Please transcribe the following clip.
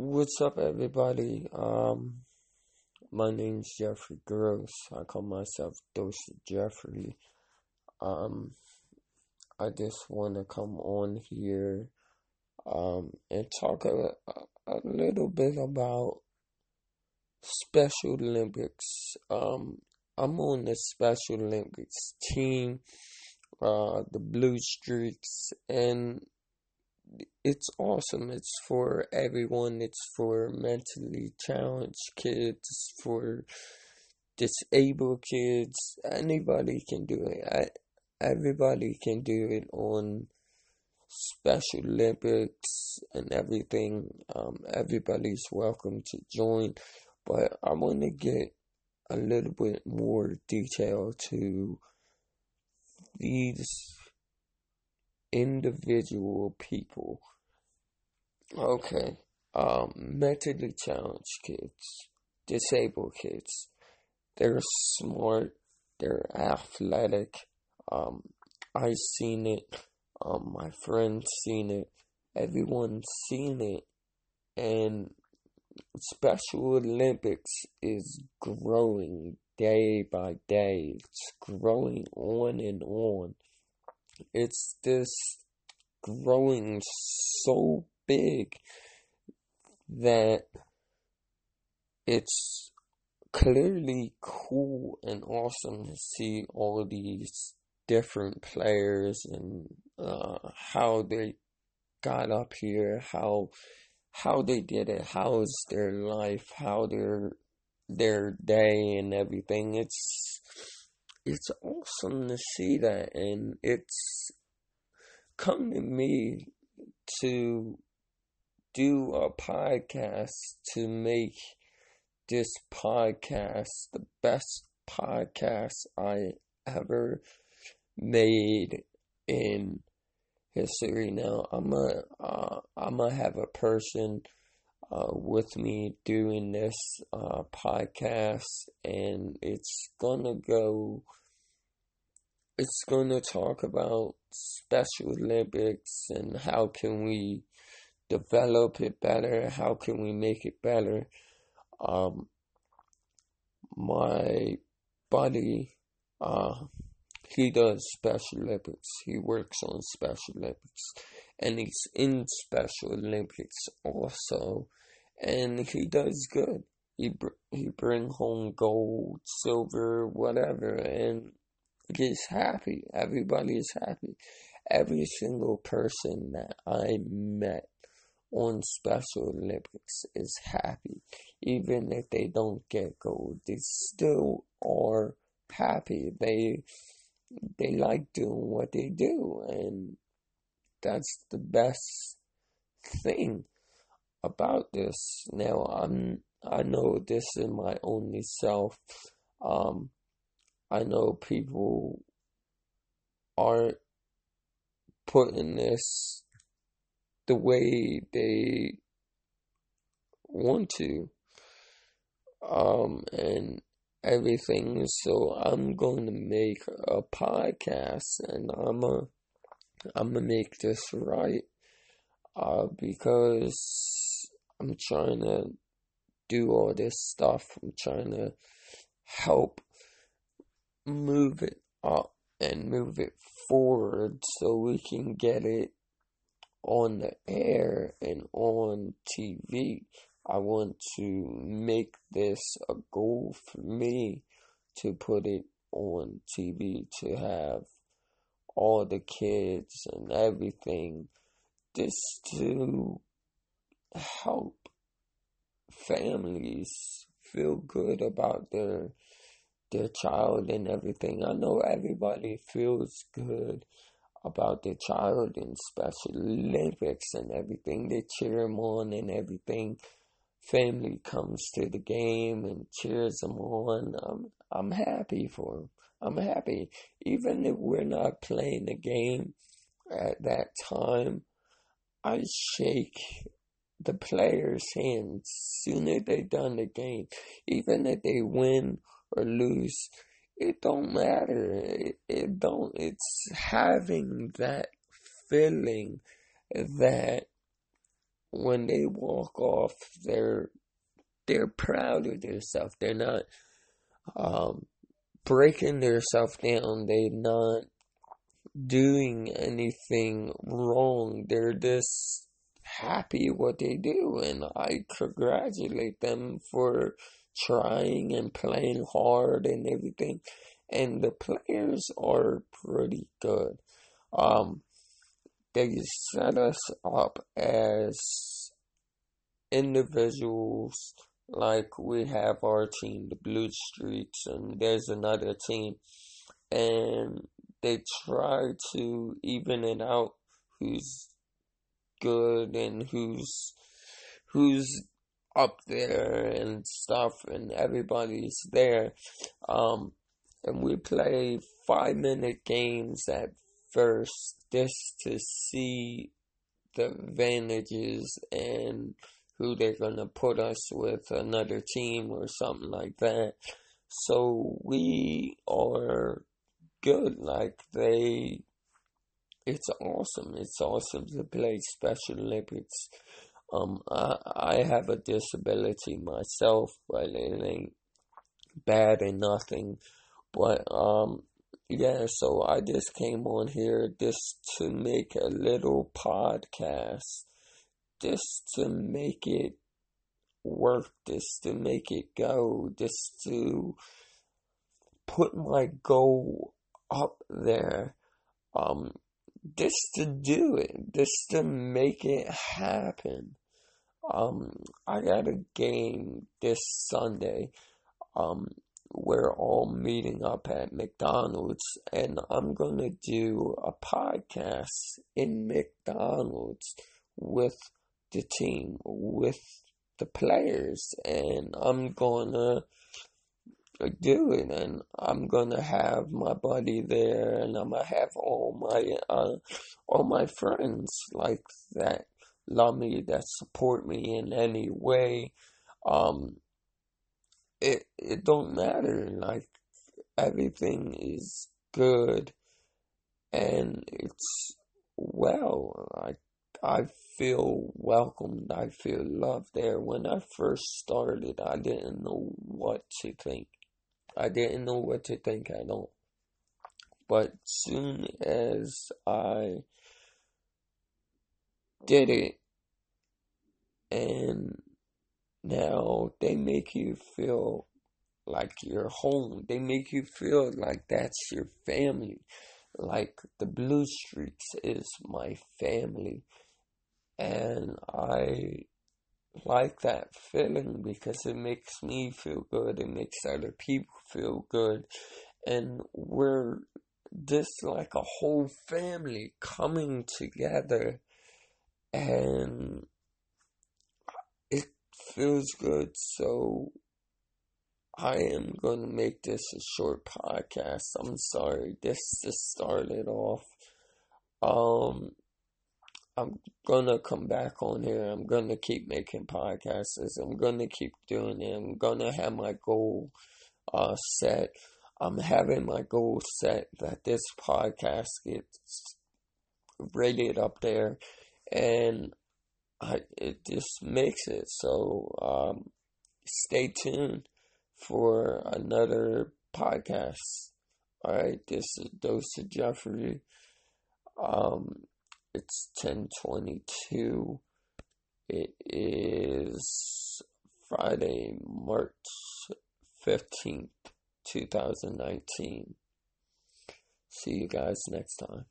What's up, everybody? Um, my name's Jeffrey Gross. I call myself Dose Jeffrey. Um, I just want to come on here, um, and talk a, a little bit about Special Olympics. Um, I'm on the Special Olympics team, uh, the Blue Streaks, and it's awesome. It's for everyone. It's for mentally challenged kids, for disabled kids. Anybody can do it. I, everybody can do it on Special Olympics and everything. Um, everybody's welcome to join, but I want to get a little bit more detail to these individual people. Okay, um, mentally challenged kids, disabled kids. They're smart, they're athletic. Um, I've seen it, um, my friends seen it, everyone's seen it, and Special Olympics is growing day by day. It's growing on and on it's this growing so big that it's clearly cool and awesome to see all these different players and uh, how they got up here, how how they did it, how is their life, how their their day and everything. It's it's awesome to see that, and it's come to me to do a podcast to make this podcast the best podcast I ever made in history. Now I'm gonna uh, I'm gonna have a person uh, with me doing this uh, podcast, and it's gonna go it's to talk about Special Olympics and how can we develop it better, how can we make it better. Um, my buddy, uh, he does Special Olympics. He works on Special Olympics, and he's in Special Olympics also, and he does good. He br- he bring home gold, silver, whatever, and is happy. Everybody is happy. Every single person that I met on Special Olympics is happy. Even if they don't get gold, they still are happy. They they like doing what they do and that's the best thing about this. Now I'm I know this is my only self. Um I know people aren't putting this the way they want to um and everything so i'm going to make a podcast and i'm a i'm gonna make this right uh because i'm trying to do all this stuff i'm trying to help move it up and move it forward so we can get it on the air and on TV. I want to make this a goal for me to put it on TV to have all the kids and everything just to help families feel good about their their child and everything. I know everybody feels good about their child in Special Olympics and everything. They cheer them on and everything. Family comes to the game and cheers them on. I'm, I'm happy for them. I'm happy. Even if we're not playing the game at that time, I shake the players' hands sooner they done the game. Even if they win or lose, it don't matter. It, it don't. It's having that feeling that when they walk off, they're they're proud of themselves. They're not um, breaking themselves down. They're not doing anything wrong. They're just happy what they do, and I congratulate them for trying and playing hard and everything. And the players are pretty good. Um, they set us up as individuals like we have our team, the Blue Streaks, and there's another team, and they try to even it out who's good and who's who's up there and stuff and everybody's there. Um and we play five minute games at first just to see the advantages and who they're gonna put us with another team or something like that. So we are good. Like they it's awesome. It's awesome to play Special Olympics. Um, I, I have a disability myself, but it ain't bad and nothing. But, um, yeah, so I just came on here just to make a little podcast, just to make it work, just to make it go, just to put my goal up there. Um, just to do it, just to make it happen. Um, I got a game this Sunday. Um, we're all meeting up at McDonald's, and I'm gonna do a podcast in McDonald's with the team, with the players, and I'm gonna do it and I'm gonna have my buddy there and I'm gonna have all my uh, all my friends like that love me that support me in any way. Um it it don't matter like everything is good and it's well I I feel welcomed I feel loved there. When I first started I didn't know what to think I didn't know what to think at all. But soon as I did it, and now they make you feel like you're home. They make you feel like that's your family. Like the Blue Streaks is my family. And I like that feeling because it makes me feel good. It makes other people feel good. And we're just like a whole family coming together. And it feels good. So I am going to make this a short podcast. I'm sorry. This just started off. Um, I'm gonna come back on here. I'm gonna keep making podcasts. I'm gonna keep doing it. I'm gonna have my goal uh, set. I'm having my goal set that this podcast gets rated up there, and I it just makes it so. Um, stay tuned for another podcast. All right, this is Dose of Jeffrey. Um, it's 1022. It is Friday, March 15th, 2019. See you guys next time.